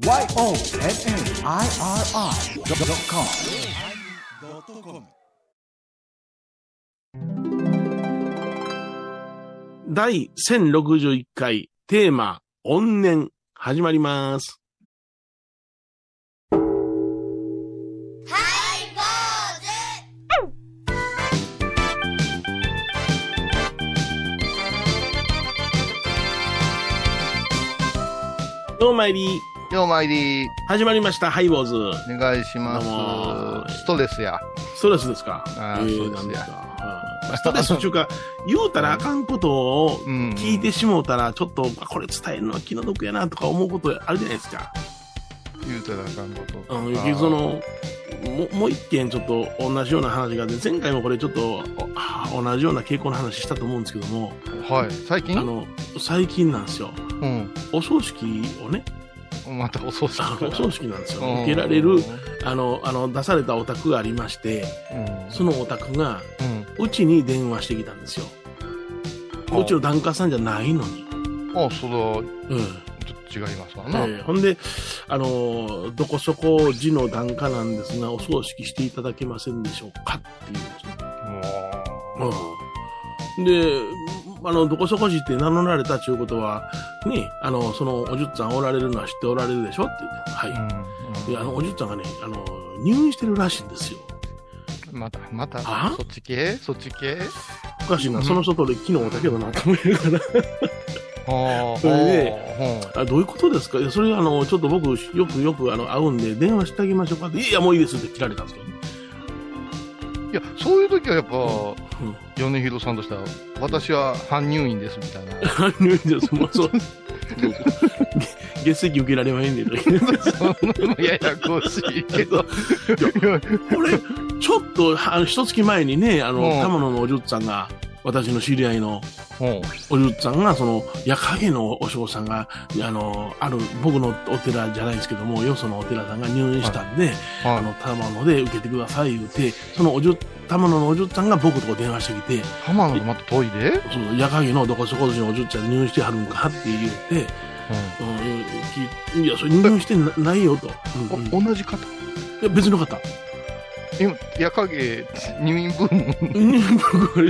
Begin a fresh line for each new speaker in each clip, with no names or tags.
YONNIRI.com
第1061回テーマ、怨念、始まります。どうも参り、
ようまいり、
始まりました、ハイボーズ。
お願いします。ストレスや。
ストレスですか？
あー
え
そうですね
なんですか、うんストレスっていうか、言うたらあかんことを
うん。
聞いてしもうたら、ちょっと、あこれ伝えるのは気の毒やなとか思うことあるじゃないですか。
言うたらあかんこと。
うその、ももう一件ちょっと同じような話があって、前回もこれちょっと同じような傾向の話したと思うんですけども、
はい。最近？
あの、最近なんですよ。
うん。
お葬式をね、
またお葬式
お葬式なんですよ。
うん
受けられる、あの、あの、出されたお宅がありまして、
うん。
そのお宅が、
う
ちに電話してきたんですよ。
あ
うちの檀家さんじゃないのに。
あ、それは、
うん。
ちょっと違いますわな。
えーほんで、あのーどこそこ寺の檀家なんですが、お葬式していただけませんでしょうかっていうんですね。
も
うん。で、あの、どこそこ寺って名乗られたということは、ね、あの、そのおじゅっさんおられるのは知っておられるでしょって言って、はい。
う。
で、あの、おじゅっさんがね、あの、入院してるらしいんですよ。
うん。また、また
あ、
そっち系？そっち系？
おかしいな、
うん
その外で昨日おったけどな、と思いながら。
ああ。
それであどういうことですか？それあの、ちょっと僕、よくよくあの会うんで、電話してあげましょうかって、いや、もういいですって切られたんですけどね。
いや、そういう時はやっぱ、
うん。
米広さんとしては、私は搬入院ですみたいな。
入院です。もうそう。月石受けられまへんでとか言って
そんなのややこしいけど。
これ、ちょっと、あの、一月前にね、あの、
うん
玉野のおじゅっさんが、私の知り合いの
うん。
おじゅっさんが、その、夜影のお嬢さんが、あの、ある、僕のお寺じゃないですけども、よそのお寺さんが入院したんで、あ
は
の、玉野で受けてください言うて、そのおじゅ、玉野のおじゅっさんが僕とこ電話してきて、
い。浜野のまた遠いで。
その夜影のどこそこのおじゅっちゃん入院してはるんかって言って、うん、聞いいや、それ入院してなないよと。うんうん
お同じ方？
いや、別の方。
今、夜影入院ブーム。
うん僕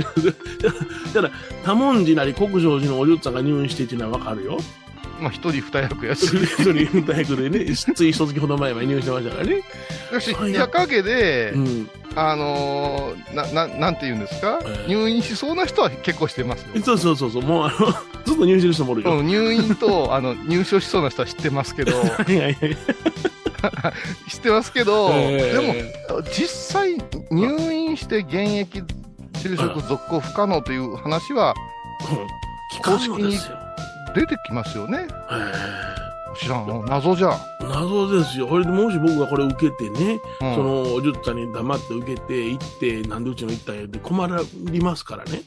だから、多文字なり国上寺のおじゅっさんが入院してっていうのはわかるよ。
まあ、一人二役やし。
一人二役でね、つい一月ほど前まで入院してましたからね。
よし、夜影で
う、ん。
あのー、な、な、なんて言うんですか、
ええ
入院しそうな人は結構してますよ。
そうそうそうそう、もうあの、ずっと入院してる人もおるよ。
うん、入院と、あの、入所しそうな人は知ってますけど、
いやいやいや
知ってますけど、
え
でも、実際、入院して現役就職続行不可能という話は
うん聞かんのですよ。
出てきますよね。
え
知らんの謎じゃ
謎ですよ。これでもし僕がこれ受けてね、
うん
そのおじゅっちゃんに黙って受けて行って、なんでうちの行ったんやって困りますからね。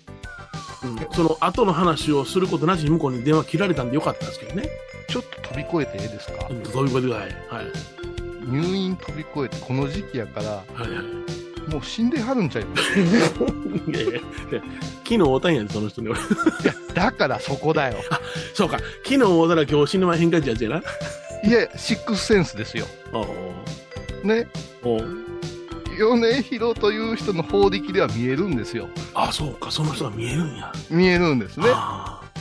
うん、その後の話をすることなしに向こうに電話切られたんでよかったんですけどね。
ちょっと飛び越えていいですか、
うんどういうことかい。はい。
入院飛び越えて、この時期やから、
はいはい。
もう死んではるんちゃいます？
いやいやいや昨日会うたんやで、その人に俺。
いや、だからそこだよ。
そうか。昨日会うたら今日死ぬ前変化ってやつやな？
いや、シックスセンスですよ。
お
ね。
おお
米広という人の法力では見えるんですよ。
あ、そうか。その人が見えるんや。
見えるんですね。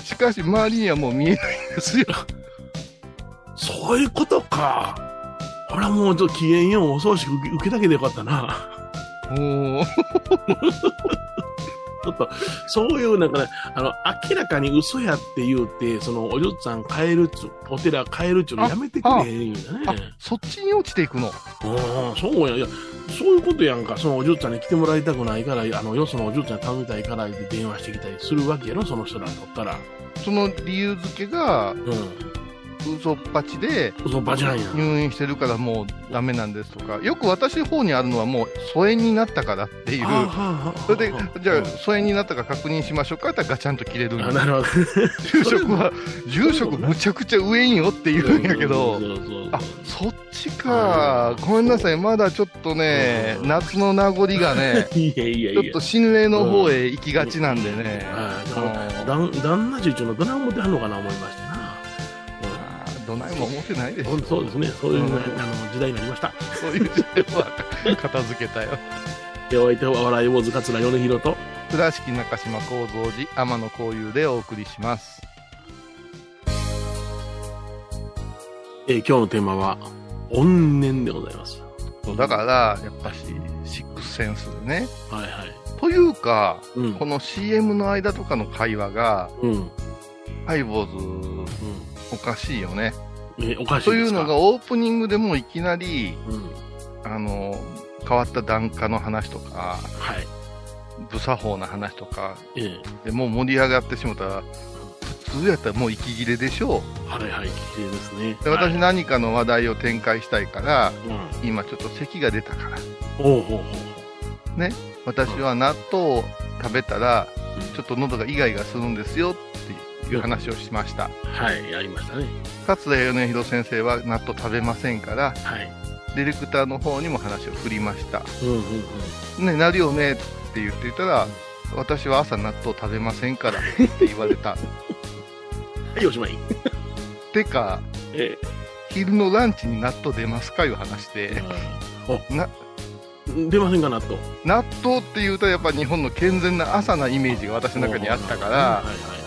しかし、周りにはもう見えないんですよ。
そういうことか。ほらもうちょっと機嫌ようお葬式受け受けたけでよかったな。
もう、
ちょっと、そういうなんかね、あの、明らかに嘘やって言うて、その、おじゅっさん変えるっちゅう、お寺変えるっちゅうのやめてくれへんよ
あ
ね。、
そっちに落ちていくの？
ああ、そうや。いや、そういうことやんか。そのおじゅっちゃんに来てもらいたくないから、あの、よそのおじゅっちゃんに頼みたいから電話してきたりするわけやろ、その人らとったら。
その理由付けが、
うん。
嘘っぱちで、
嘘バチなんや。
入院してるからもうダメなんですとか、よく私の方にあるのはもう疎遠になったからっていう。それで、じゃあ、疎遠になったか確認しましょうかってガチャンと切れるんで
なるほど。
住職は、住職むちゃくちゃ上んよって言うんやけどあ、そっちか。ごめんなさい。まだちょっとね、
うん
夏の名残がね、
いやいやいや。
ちょっと心霊の方へ行きがちなんでね。
旦旦那氏っていうのはどない思ってはんのかな思いましてな。
あーどないも思ってないでしょ
そうですね。そういう、
うん
あの時代になりました。
そういう時代は片付けたよ
えお相手は笑い坊主桂米広と、
倉敷中島幸三寺天野幸雄でお送りします
えー今日のテーマは、怨念でございます。
だからやっぱしシックスセンスでね
はいはい。
というか
うん
こ。の CM の間とかの会話が
うん。うん。
ハイボーズおかしいよね。
えおかしい
というのがオープニングでもういきなり
うん。
あの変わった檀家の話とか
はい。
無作法な話とか
ええ。
でもう盛り上がってしもたら普通やったらもう息切れでしょ
はいはい、綺麗ですね。
うで私
はい。
何かの話題を展開したいから
うん。
今ちょっと咳が出たから。
ほうほうほうほ
私は納豆を食べたらちょっと喉がイガイガするんですよっていう話をしました
う。はい、やりましたね。
勝田米広先生は納豆食べませんから
はい。
ディレクターの方にも話を振りました
うんうんうん。
ねなるよねって言っていたら私は朝納豆食べませんからって言われた
はい、おしまい。
てか
え
昼のランチに納豆出ますかいう話で
え。
な
お、出ませんか、納豆。
納豆っていうとやっぱ日本の健全な朝なイメージが私の中にあったから
はい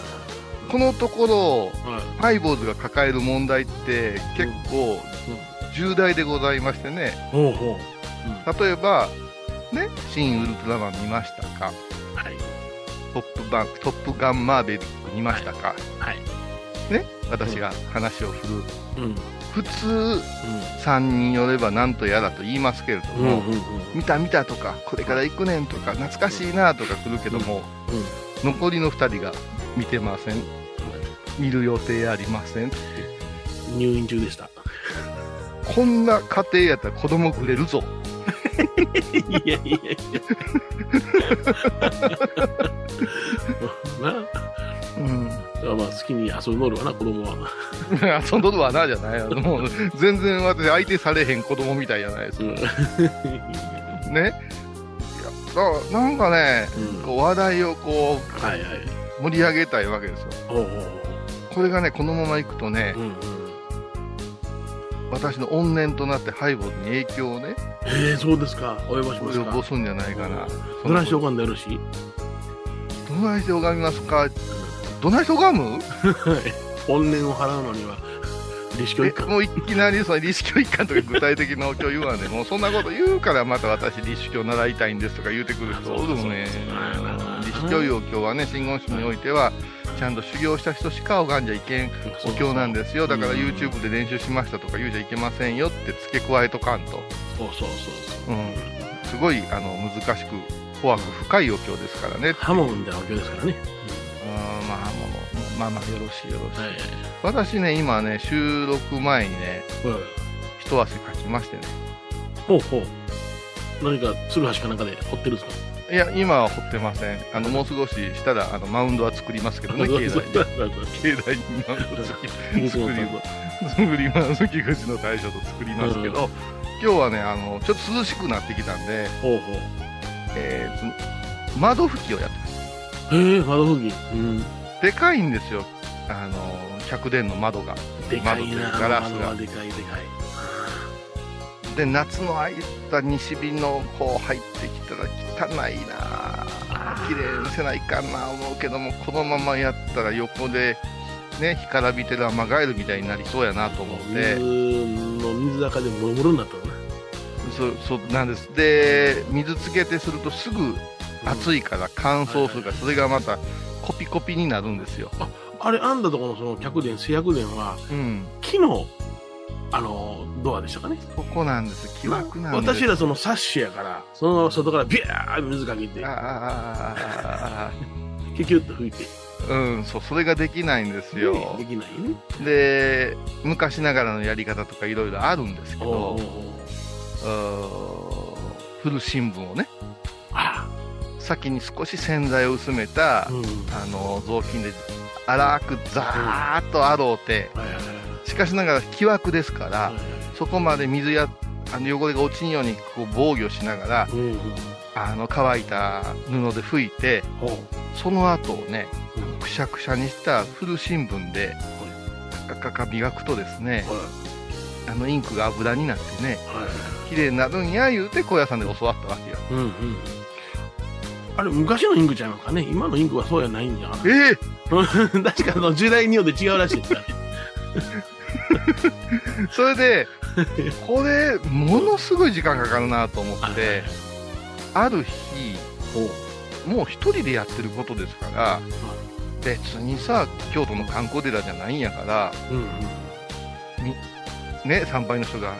このところ
はい。
ハイボーズが抱える問題って結構重大でございましてね
ほうほう。
例えばね「新ウルトラマン」見ましたか？
はい。
トップバン「トップガンマーベリック」見ましたか、
はい。
ね私が話を振る
うん。
普通3人寄れば何とやらと言いますけれど。も。見た見たとかこれから行くねんとか懐かしいなとか来るけども、残りの2人が見てません見る予定ありませんって
入院中でした。
こんな家庭やったら子供くれるぞ
いやいやいや。な
うん
あまあ、好きに遊び乗るわな、子供は。
遊んどるわなじゃないよもう全然私相手されへん子供みたいじゃないです
うん。
かねいやだからなんかね
うん
こう話題をこ
はいはい。
う盛り上げたいわけですよ
ほうほうほ
これがねこのままいくとね
う。うんうん。
私の怨念となってハイボーズに影響をね
ええ、そうですか。及ぼします
及ぼ
か。
すんじゃないかな
どないしておかんでよろしい？
どないして拝みますか？どないして拝む？
怨念を払うのには、利子教
え
一貫。
もういきなりその立教一貫とか具体的なお経言わんでもうそんなこと言うからまた私立教習いたいんですとか言うてくる人おるもんね
そう
立教いうお経はね真言宗においてはちゃんと修行した人しか拝んじゃいけんお経なんですよ。だから
うん。
YouTube で練習しましたとか言うじゃいけませんよって付け加えとかんと、
そうそうそうそう。
うん、すごいあの難しく怖く深いお経ですからね。
ハモみたいなわけですからね。
うん。まあもうまあまあよろしいよろしい、
はいはい。
私ね今ね収録前にね
はい。
一汗かきましてね。
ほうほう。何か、鶴橋かなんかで掘ってるんですか？
いや今は掘ってませんあのもう少ししたらあのマウンドは作りますけどね 境内に 境内にマウンド作り 作ります作ります木口の大将と作りますけど、今日はねあのちょっと涼しくなってきたんで、
ほうほう。
えーと窓拭きをやってます
へえ、窓拭き。うん。
でかいんですよあの客電の窓が
でかい
窓という
な。
ガラスが
でかいでかい。
で夏の間西日のこう入ってきたら汚いな。綺麗にせないかんな思うけどもこのままやったら横でね干からびてるアマガエルみたいになりそうやなと思って。
水の水垢でボロボロになったのね。
そそうなんです。で水つけてするとすぐ暑いから乾燥するからそれがまたコピコピになるんですよ、
あれ、あんだとこのその客電、製薬電は、
うん、
木の、あの、ドアでしたかね。
ここなんです。木枠なんです。
私らそのサッシュやから、そのまま外からビャー水かけて。
あ、ああ
キュキュッと吹いて。
あうんそうそれができないんですよ、
ねできないね。
で昔ながらのやり方とかいろいろあるんですけど古新聞をね。
あ
先に少し洗剤を薄めた
あ、うん。
あの雑巾で粗くザーッと洗うて。しかしながら木枠ですから
はいはい
そこまで水やあの汚れが落ちんようにこう防御しながら
うんうん。
あの乾いた布で拭いて。その後をね
うん
くしゃくしゃにした古新聞でカカカ磨くとですね
は
あのインクが油になってね
い。はい。
綺麗になるんや言うて高野山で教わったわけよ
うんうん。あれ、昔のインクちゃいますかね今のインクはそうやないんじゃ
ええ
確かあの時代によって違うらしいですからね。
それで これものすごい時間かかるなと思ってある日。もう一人でやってることですから別にさ京都の観光寺じゃないんやから。ね参拝の人が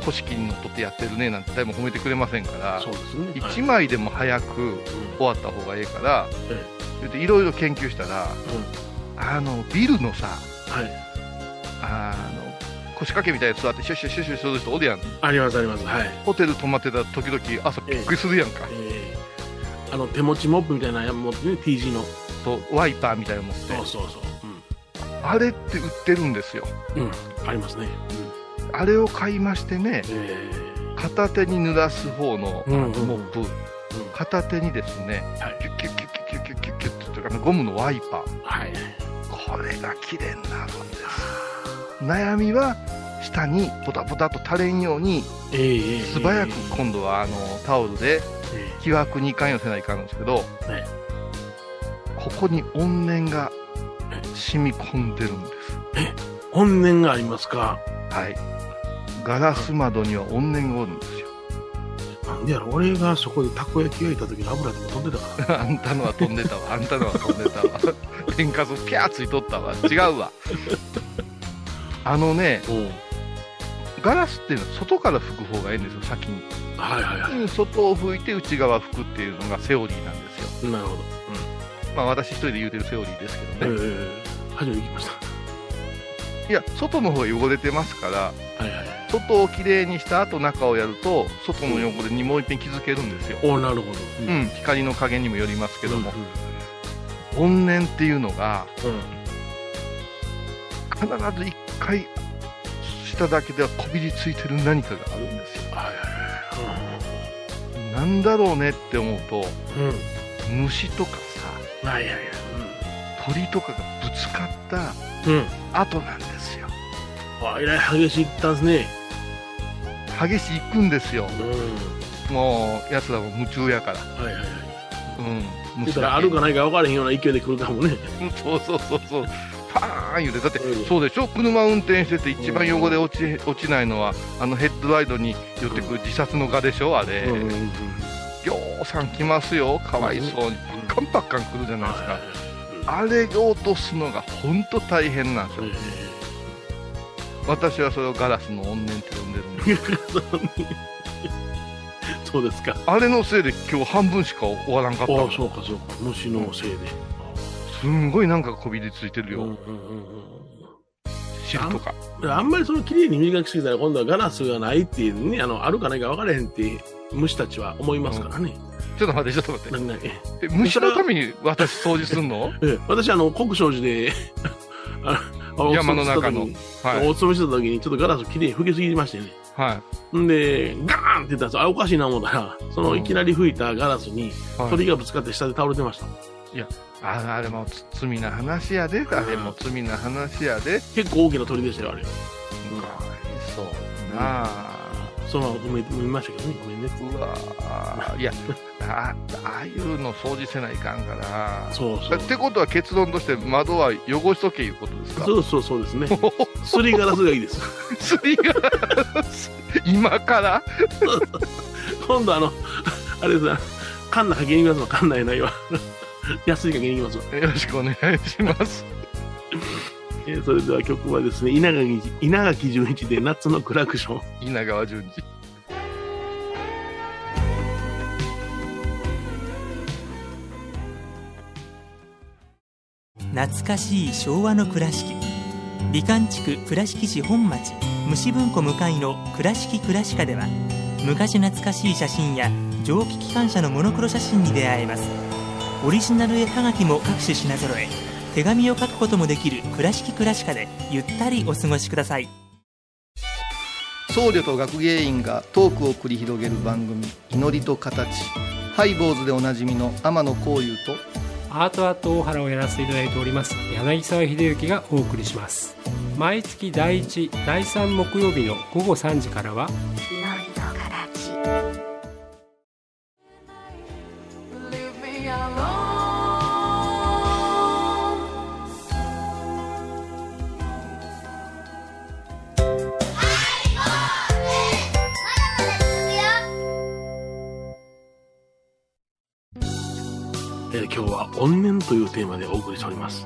古式にのっとってやってるねなんて誰も褒めてくれませんから
そうですね。
一枚でも早く
うん
終わった方がええからいろいろ研究したらあのビルのさ
はい。
あの腰掛けみたいに座ってシュッシュッシュッシュッする人おるやん。
ありますあります。はい。
ホテル泊まってた時々朝びっくりするやんか、
えー、あの手持ちモップみたいなや持ってね T 字の。
とワイパーみたいなの持って。
そうそうそう、うん、
あれって売ってるんですよ。
うん。ありますね、うん、
あれを買いましてね、
えー、
片手に濡らす方のモップ、
うん。うん、
片手にですね、
はい、
キュッキュッキュッキュッキュッキュッキュッというかゴムのワイパー、
はい、
これが綺麗になるんです悩みは下にポタポタと垂れんように素早く今度はあのタオルで
え
木枠に関与せないかんんですけど、
ね
ここに怨念が染み込んでるんです。
ー怨念がありますか？
はい。ガラス窓には怨念がおるんですよ。
なんでやろ？俺がそこでたこ焼き焼いた時の油でも飛んでたか
あんたのは飛んでたわ。あんたのは飛んでたわ。天かすピャーついとったわ。違うわあのね。ガラスっていうのは外から吹く方がいいんですよ先に
はいはいは
うん外を吹いて内側吹くっていうのがセオリーなんですよ
い。なるほど。
まあ私一人で言うてるセオリーですけ
え
どね、
ー、初めて聞きまし
いや外の方が汚れてますから
た。はいはい。
外をきれいにした後中をやると外の汚れにもう一遍気づけるんですよ、
おなるほど。
う。ん、光の加減にもよりますけども
うん、
怨念っていうのが
うん。
必ず一回しただけではこびりついてる何かがあるんですよ
はいはい
なんだろうねって思うと
はい。うん。
虫とかさ
はいはいはい。
鳥とかがぶつかった
うん。うん。
後なんですよ
あ、えらい激しいったんですね。
激しい行くんですよ
うん。
もう奴らも夢中やから
はいはいはい。
うん
だからあるかないか分からへんような勢いで来るかもね。
そうそうそうそうパーン言うてだって
うん。
そうでしょ？車運転してて一番汚れ落ち落ちないのはあのヘッドライトに寄ってくる自殺の蛾でしょ？あれ、
うんうんうん。
ぎょうさん来ますよ。かわいそうに。パッカンパッカン来るじゃないですか、あれを落とすのが本当大変なんですよ、
え
私はそれをガラスの怨念って呼んでるんです。
ー そうですか。
あれのせいで今日半分しか終わらんかった
あ
の。
あ、そうかそうか。虫のせいで。
すんごいなんかこびりついてるよ、
うんうんうん
汁とか。
うん。あんまりその綺麗に磨きすぎたら今度はガラスがないっていうね、あの、あるかないか分からへんって虫たちは思いますからね。
ちょっと待ってちょっと待って。虫のために私掃除すんの？
え私、あの、国商寺で、
山の中の。はい。
お勤めしてた時に、ちょっとガラスきれいに拭きすぎましてね。
はい。
んで、ガーンって言ったんですよ。あ、おかしいな思ったら、そのいきなり吹いたガラスに
はい。
鳥がぶつかって下で倒れてました。
ああれもつ罪な話やであれも罪な話やで
結構大きな鳥でしたよ、あれ。
かわいそうなあ
そのまま埋め埋めましたけどね、ごめんね。
うわーいやあああいうの掃除せないかんから
そうそう。
ってことは結論として窓は汚しとけいうことですか？
そうそうそうですね。すりガラスがいいです。
すりが今から？
今度あの、あれですね、カンナかけにますわ、カンナやないわ。安いかけに行きますわ。
よろしくお願いします
えーそれでは曲はですね、稲垣稲垣潤一で夏のクラクション。
稲川淳二
懐かしい昭和の倉敷美観地区倉敷市本町虫文庫向かいの「倉敷倉歯科」では昔懐かしい写真や蒸気機関車のモノクロ写真に出会えますオリジナル絵はがきも各種品揃え。手紙を書くこともできる「倉敷倉歯科」でゆったりお過ごしください。
僧侶と学芸員がトークを繰り広げる番組「祈りと形」ハイボーズでおなじみの天野幸雄と
アートアート大原をやらせていただいております柳沢秀幸がお送りします。毎月第1第3木曜日の午後3時からは
えー怨念というテーマでお送りしております。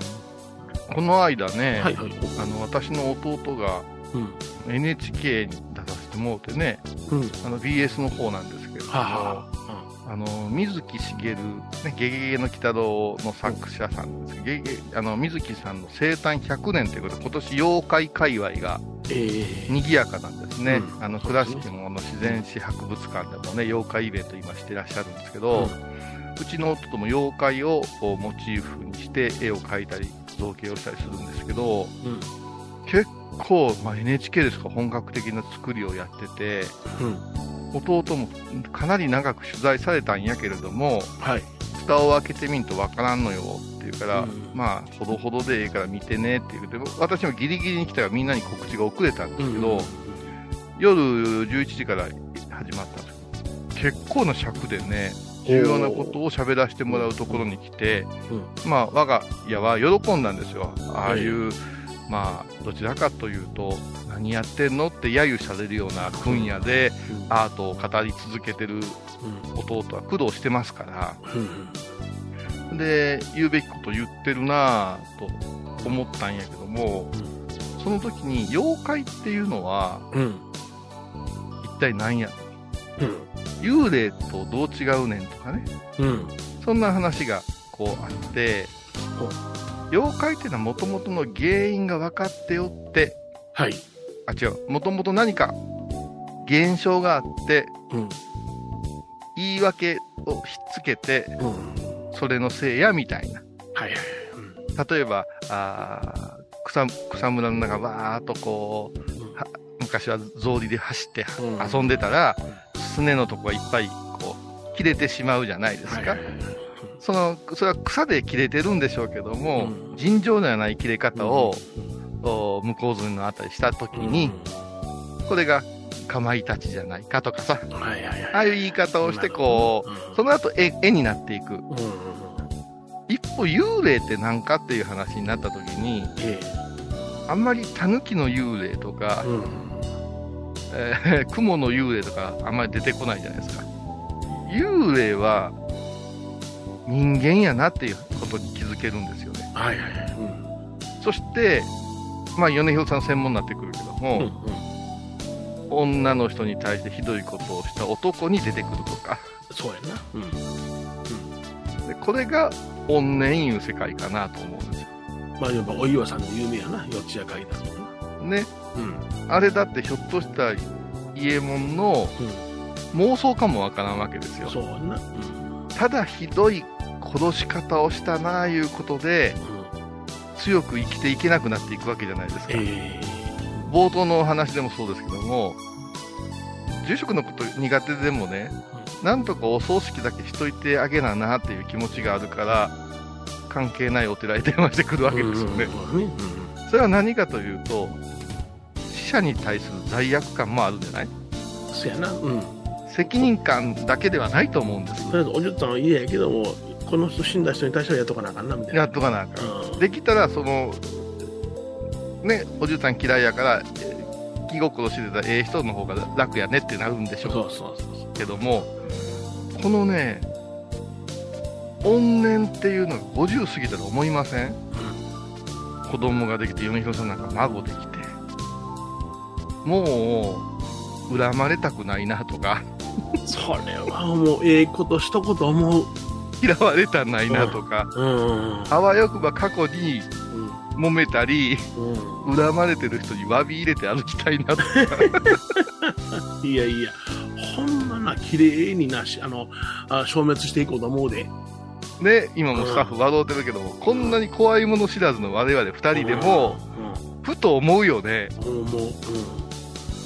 この間ね、
はいはい。
あの私の弟が
うん。
NHK に出させてもうてね、
うん。
あの BS の方なんですけれども、
はあ、はあ、
あの水木しげる、ね、ゲゲゲの鬼太郎の作者さんですゲゲあの水木さんの生誕100年ということで、今年妖怪界隈が
ええ
賑やかなんですね。
うん
あの倉敷の自然史博物館でもね、妖怪イベント今してらっしゃるんですけど、うちの弟も妖怪をモチーフにして絵を描いたり造形をしたりするんですけど、
うん。
結構、まあ、NHK ですか本格的な作りをやってて。
うん。
弟もかなり長く取材されたんやけれども
はい。
蓋を開けてみんとわからんのよって言うから、
うん。
まあほどほどでええから見てねって言うて私もギリギリに来たからみんなに告知が遅れたんですけど、夜11時から始まったんです。結構な尺でね重要なことを喋らせてもらうところに来て、まあ我が家は喜んだんですよああいう、まあどちらかというと何やってんのって揶揄されるような分野で
うん。
アートを語り続けてる
うん。
弟は苦労してますから
うん。
で言うべきこと言ってるなぁと思ったんやけども、その時に妖怪っていうのは
うん。
一体何や？
うん。
幽霊とどう違うねんとかね
うん。
そんな話がこうあって妖怪っていうのはもともとの原因が分かっておって
はい。
あ違うもともと何か現象があって
うん。
言い訳をひっつけて
うん。
それのせいやみたいな
はいはい。
例えばあー草草むらの中わーっとこうは昔は草履で走って
うん
遊んでたら、すねのとこがいっぱいこう切れてしまうじゃないですか、
はいはいはい。
そのそれは草で切れてるんでしょうけども、
うん。
尋常ではない切れ方を、お向こうずのあたりした時に、これがかまいたちじゃないかとかさ
うん、はいはいはい。
ああいう言い方をしてこう、
うん、
その後絵絵になっていく。
うんうんうん。
一方幽霊って何かっていう話になった時に
え
あんまりタヌキの幽霊とか
え。、
ー雲の幽霊とかあんまり出てこないじゃないですか幽霊は人間やなっていうことに気づけるんですよね
はいはいはい。
そしてまあ米広さんの専門になってくるけど
うん。
も、
うん。
女の人に対してひどいことをした男に出てくるとか
そうやな。うん。
でこれが怨念いう世界かなと思うんですよ
まあ、やっぱお岩さんの有名やな。四谷階段とかな。
ね
うん。
あれだってひょっとしたら伊右衛門の妄想かもわからんわけですよ。
そうん。
ただひどい殺し方をしたなあいうことで強く生きていけなくなっていくわけじゃないですか、
え
冒頭のお話でもそうですけども住職のこと苦手でもね、なんとかお葬式だけしといてあげななっていう気持ちがあるから関係ないお寺に電話してくる
え
わけですよね、それは何かというと死者に対する罪悪感もあるんじゃない？
そうやな。うん。
責任感だけではないと思うんです。
とりあえずおじゅっさんは嫌やけども、この人死んだ人に対してはやっとかなあかんな、みたいな。
やっとかなあかん。
うん。
できたらそのねおじゅうさん嫌いやからえー気心知れたええ人の方が楽やねってなるんでし
そう。
ょ
そうそうそう
う。けどもこのね怨念っていうのが50過ぎたら思いません、子供ができて嫁ひろさんなんか孫できてもう恨まれたくないなとか
それはもうええこと一言思う。
嫌われたないなとか、
うん。
あわよくば過去に
うん。
揉めたり
うん。
恨まれてる人に詫び入れて歩きたいなとか
いやいや、ほんまな、綺麗になし、あの、あ消滅していこうと思うで。
ね、今もスタッフ笑うてるけども、こんなに怖いもの知らずの我々二人でも、ふと思うよね。
うん、も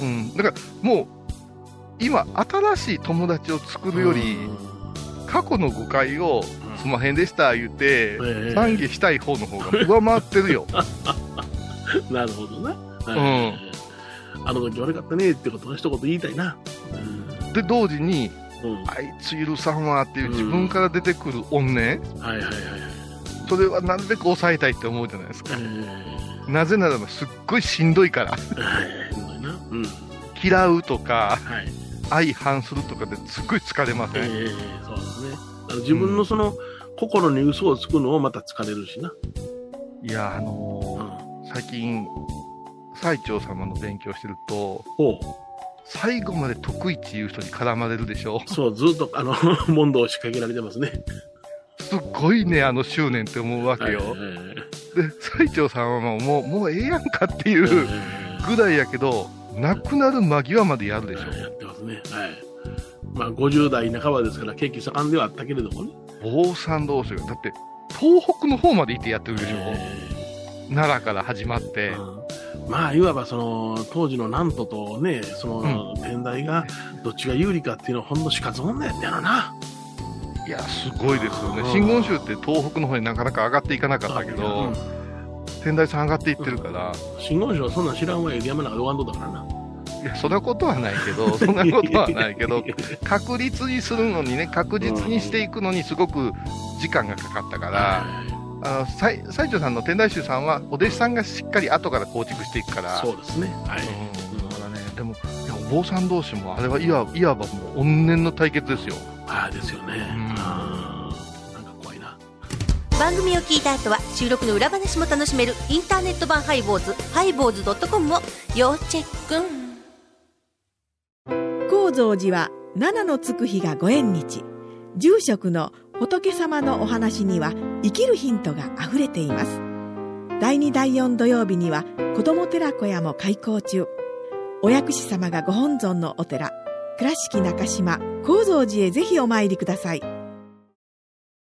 う、
うん。だから、もう、今、新しい友達を作るより、過去の誤解を、そすまへんでした言って、
ええ
懺悔したい方の方が上回ってるよ。
なるほどな。
ん
あの時悪かったねってことを一言言いたいな。
で、同時に、
うん。うん。は
あいつ許さんわっていう自分から出てくる怨念、
いはいはいはい。
それはなるべく抑えたいって思うじゃないですか。
え
なぜならばすっごいしんどいから。
ーはい。うん。
嫌うとか、
はい。
相反するとかですっごい疲れません、
ええそうですね。あの自分のその、心に嘘をつくのをまた疲れるしな。
いや、あのー最近、最澄様の勉強してると。最後まで得意っていう人に絡まれるでしょ？
そう、ずっと、あの、問答を仕掛けられてますね。
すっごいね、あの執念って思うわけよ。
え
で、最澄さんはもう、もう、もうええやんかってい
え
うぐらいやけど、亡くなる間際までやるでしょ。
やってますね。はい。まあ、50代半ばですから、景気盛んではあったけれどもね。
坊さん同士が、だって、東北の方まで行ってやってるでしょ。
え
奈良から始まっ
え
て。
うんまあ、いわばその、当時の南都とね、その、天台が、どっちが有利かっていうのは、ほんの死活問題やったやろな。
いや、すごいですよね
う。ん
真言宗って東北の方になかなか上がっていかなかったけど、天台さん上がっていってるから、
真言宗はそんなん知らんわよ、山中で終わんとったからな。
いや、そんなことはないけど、そんなことはないけど、確実にするのにね、確実にしていくのにすごく時間がかかったから、
は
あの西西条さんの天台宗さんは、お弟子さんがしっかり後から構築していくか
い
ら、
そうですね。はい。
うんだね、でも、いやお坊さん同士も、あれはいわいわばもう怨念の対決ですよ。
ああ、ですよね。
うん。
番組を聞いた後は収録の裏話も楽しめるインターネット版ハイボーズハイボーズドットコムを要チェック。
高蔵寺は七のつく日がご縁日。住職の仏様のお話には生きるヒントがあふれています。第2第4土曜日には子ども寺小屋も開校中。お薬師様がご本尊のお寺倉敷中島・高蔵寺へぜひお参りください。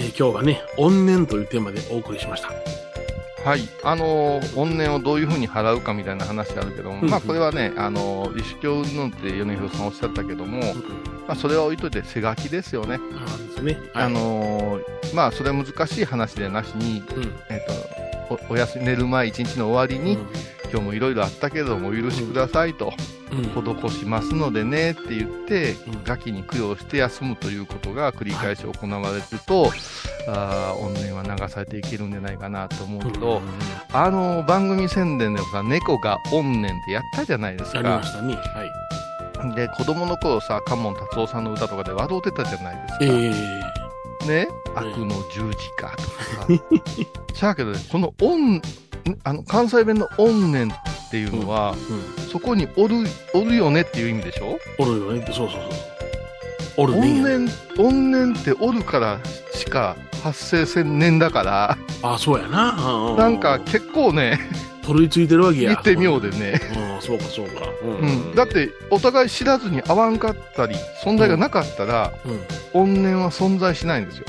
えー今日はね、怨念というテーマでお送りしました。
はい。あのー怨念をどういうふうに払うかみたいな話あるけども、
うん
まあこれはね、あのー、立教云々って米広さんおっしゃったけども、まあそれは置いといて背書きですよね。
あーですね。はい
あ、のーまあそれは難しい話でなしに、
うん。
えっ、と、おお休み寝る前一日の終わりに、今日もいろいろあったけれどもお許しくださいと、
うん、
施しますのでねって言って
うん、
ガキに供養して休むということが繰り返し行われると、あー怨念は流されていけるんじゃないかなと思うけど、あの番組宣伝でもさ、猫が怨念ってやったじゃないですか
やりまし。たね。はい。
で、子供の頃さ、カモン達夫さんの歌とかで笑うてたじゃないですか。
ええ
ね、悪の十字架とかさ。しゃあけどね、この怨、あの、関西弁の怨念っていうのは、
うん。
そこにおる、おるよねっていう意味でしょ？
おるよね。そうそうそう。おる
怨
ね。
念、怨念っておるからしか発生せんねんだから、
あ、そうやな。うう
なんか結構ね、
取り付いてるわけや。
言ってみようでね。
うん、そうかそうか。う
うん。だっ、て、お互い知らずに会わんかったり、存在がなかったら、
うん。
怨念は存在しないんですよ。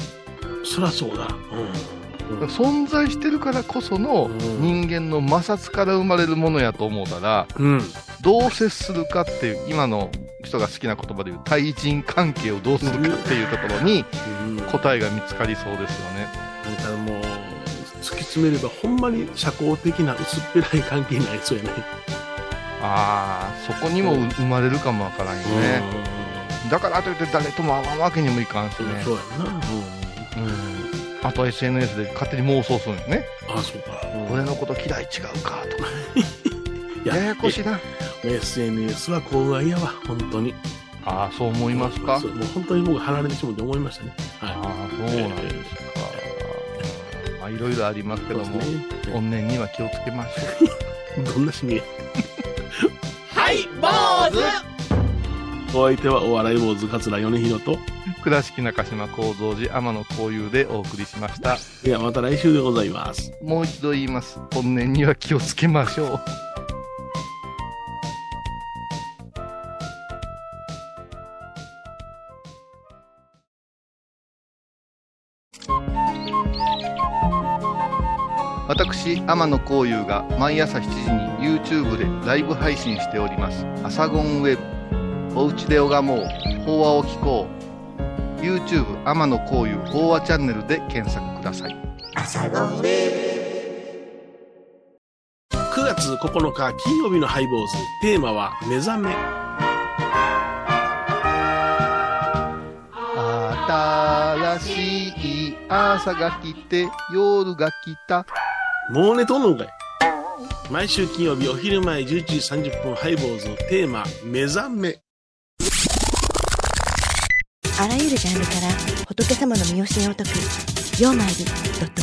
そりゃそうだ。うん。うん
存在してるからこその
うん
人間の摩擦から生まれるものやと思うから、
うん。
どう接するかっていう、今の人が好きな言葉で言う対人関係をどうするかっていうところに
うん。
答えが見つかりそうですよね。
なんかもう、突き詰めればほんまに社交的な薄っぺらい関係になりそうやね。
ああ、そこにも
うん
生まれるかもわからんよね。だからといって誰とも会わんわけにもいかんしね。
うんそうやな。うん。
うん。あと SNS で勝手に妄想するんよね。
あ、そうか。うん
俺のこと嫌い違うかとか。
い
ややこしいな。
SNS は公害やわ、本当に。
ああ、そう思いますか？
もう本当に僕離れてしまって思いましたね。
あ
は
あ、そうなんですか。まあ、いろいろあります
い。
けども、
ね
怨念には気をつけましょ
どんな締め
はい坊主
お相手はお笑い坊主桂米宏と、
う。倉敷中島幸三寺天野幸雄でお送りしました。
ではまた来週でございます。
もう一度言います。本年には気をつけましょう。私、天野幸雄が毎朝7時に YouTube でライブ配信しております。アサゴンウェブ。おうちで拝もう。法話を聞こう。YouTube 天野幸雄法話チャンネルで検索ください。
9月9日金曜日のハイボーズ。テーマは目覚め。
新しい朝が来て夜が来た
もう寝とんのんかい。毎週金曜日お昼前11時30分ハイボーズ。テーマ目覚め。
あらゆるジャンルから仏様の身教えを解く「曜マイルド